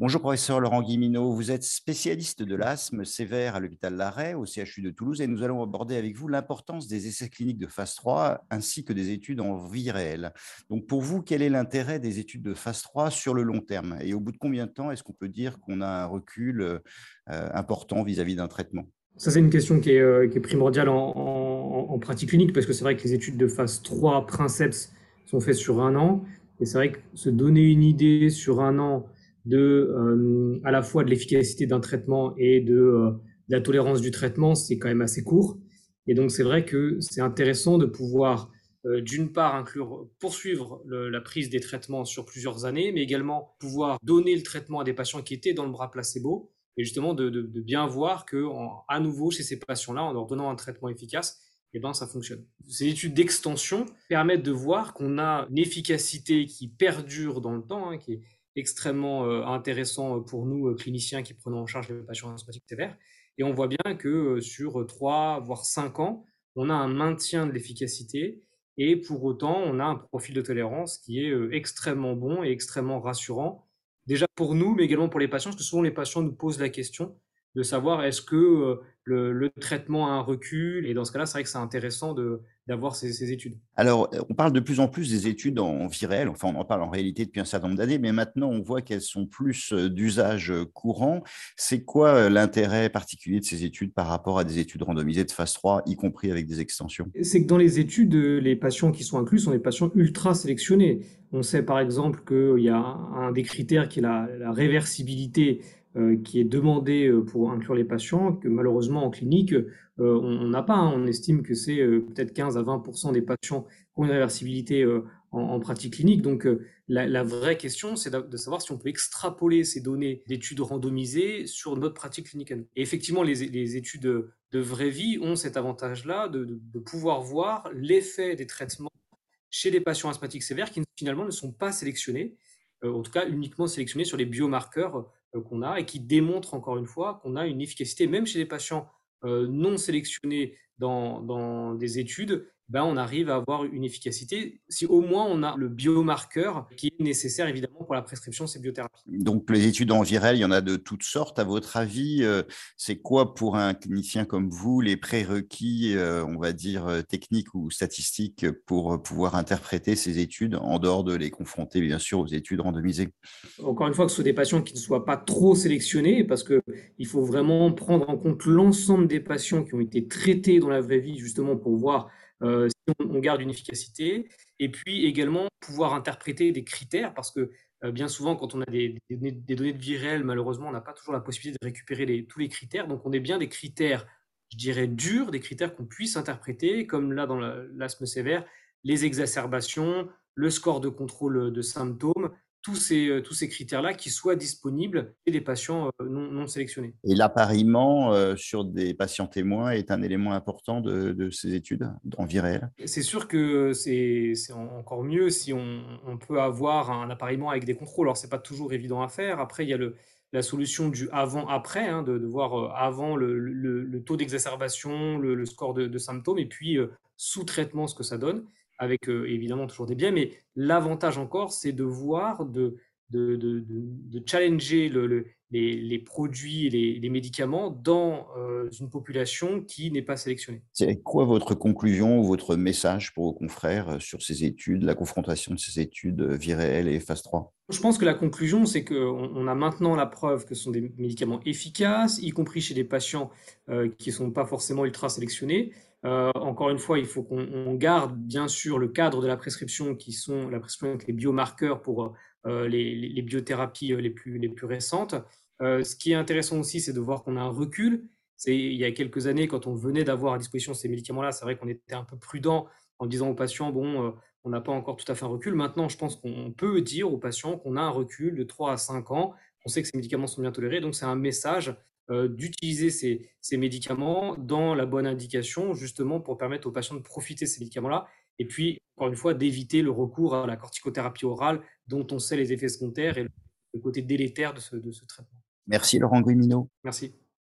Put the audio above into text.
Bonjour professeur Laurent Guimineau, vous êtes spécialiste de l'asthme sévère à l'hôpital Larrey au CHU de Toulouse et nous allons aborder avec vous l'importance des essais cliniques de phase 3 ainsi que des études en vie réelle. Donc pour vous, quel est l'intérêt des études de phase 3 sur le long terme? Et au bout de combien de temps est-ce qu'on peut dire qu'on a un recul euh, important vis-à-vis d'un traitement? Ça, c'est une question qui est, euh, primordiale en, pratique clinique parce que c'est vrai que les études de phase 3 Princeps sont faites sur un an. Et c'est vrai que se donner une idée sur un an de euh, à la fois de l'efficacité d'un traitement et de, euh, la tolérance du traitement, c'est quand même assez court. Et donc c'est vrai que c'est intéressant de pouvoir euh, d'une part inclure poursuivre la prise des traitements sur plusieurs années, mais également pouvoir donner le traitement à des patients qui étaient dans le bras placebo et justement de, de, de bien voir que à nouveau chez ces patients-là, en leur donnant un traitement efficace, eh ben, ça fonctionne. Ces études d'extension permettent de voir qu'on a une efficacité qui perdure dans le temps, hein, qui est extrêmement euh, intéressant pour nous, euh, cliniciens qui prenons en charge les patients asthmatiques sévères. Et on voit bien que euh, sur 3, voire 5 ans, on a un maintien de l'efficacité et pour autant, on a un profil de tolérance qui est extrêmement bon et extrêmement rassurant, déjà pour nous, mais également pour les patients, parce que souvent les patients nous posent la question de savoir est-ce que le, traitement a un recul. Et dans ce cas-là, c'est vrai que c'est intéressant d'avoir ces, études. Alors, on parle de plus en plus des études en vie réelle. Enfin, on en parle en réalité depuis un certain nombre d'années, mais maintenant, on voit qu'elles sont plus euh, d'usage courant. C'est quoi euh, l'intérêt particulier de ces études par rapport à des études randomisées de phase 3, y compris avec des extensions? C'est que dans les études, les patients qui sont inclus sont des patients ultra sélectionnés. On sait par exemple qu'il y a un des critères qui est la, la réversibilité euh, qui est demandé euh, pour inclure les patients, que malheureusement en clinique, euh, on n'a pas. Hein. On estime que c'est peut-être 15 à 20% des patients qui ont une réversibilité en, pratique clinique. Donc la, vraie question, c'est de, savoir si on peut extrapoler ces données d'études randomisées sur notre pratique clinique. Et effectivement, les, études de, vraie vie ont cet avantage-là de, de, pouvoir voir l'effet des traitements chez les patients asthmatiques sévères qui finalement ne sont pas sélectionnés, en tout cas uniquement sélectionnés sur les biomarqueurs euh, qu'on a et qui démontre encore une fois qu'on a une efficacité, même chez les patients euh, non sélectionnés dans, des études, ben on arrive à avoir une efficacité si au moins on a le biomarqueur qui est nécessaire évidemment pour la prescription de ces biothérapies. Donc les études en virel, il y en a de toutes sortes. À votre avis, euh, c'est quoi pour un clinicien comme vous les prérequis, on va dire techniques ou statistiques, pour pouvoir interpréter ces études en dehors de les confronter bien sûr aux études randomisées? Encore une fois, que ce soit des patients qui ne soient pas trop sélectionnés, parce qu'il faut vraiment prendre en compte l'ensemble des patients qui ont été traités dans la vraie vie justement pour voir euh, si on, garde une efficacité, et puis également pouvoir interpréter des critères, parce que euh, bien souvent, quand on a des, données de vie réelle, malheureusement, on n'a pas toujours la possibilité de récupérer tous les critères. Donc, on est bien des critères, je dirais, durs, des critères qu'on puisse interpréter, comme là dans l'asthme sévère, les exacerbations, le score de contrôle de symptômes, tous ces, euh, tous ces critères-là qui soient disponibles chez des patients euh, non, sélectionnés. Et l'appariement euh, sur des patients témoins est un élément important de, ces études en vie réelle? C'est sûr que c'est encore mieux si on, peut avoir un appariement avec des contrôles. Alors, ce n'est pas toujours évident à faire. Après, il y a le, la solution du avant-après, hein, de, voir avant le, taux d'exacerbation, le, score de, de, symptômes, et puis sous traitement ce que ça donne avec euh, évidemment toujours des biais, mais l'avantage encore, c'est de voir, de, de, de, de challenger le, les, les, produits et les, médicaments dans euh, une population qui n'est pas sélectionnée. C'est quoi votre conclusion ou votre message pour vos confrères euh, sur ces études, la confrontation de ces études vie réelle et phase 3 Je pense que la conclusion, c'est qu'on on a maintenant la preuve que ce sont des médicaments efficaces, y compris chez des patients qui ne sont pas forcément ultra sélectionnés. Euh, encore une fois, il faut qu'on garde bien sûr le cadre de la prescription qui sont la prescription les biomarqueurs pour euh, les, biothérapies euh, les plus, les plus récentes. ce qui est intéressant aussi, c'est de voir qu'on a un recul. Il y a quelques années, quand on venait d'avoir à disposition ces médicaments-là, c'est vrai qu'on était un peu prudent en disant aux patients, bon, on n'a pas encore tout à fait un recul. Maintenant, je pense qu'on peut dire aux patients qu'on a un recul de 3 à 5 ans. On sait que ces médicaments sont bien tolérés, donc c'est un message euh, d'utiliser ces, médicaments dans la bonne indication, justement pour permettre aux patients de profiter de ces médicaments-là. Et puis, encore une fois, d'éviter le recours à la corticothérapie orale, dont on sait les effets secondaires et le côté délétère de ce, de ce traitement. Merci Laurent Guimino. Merci.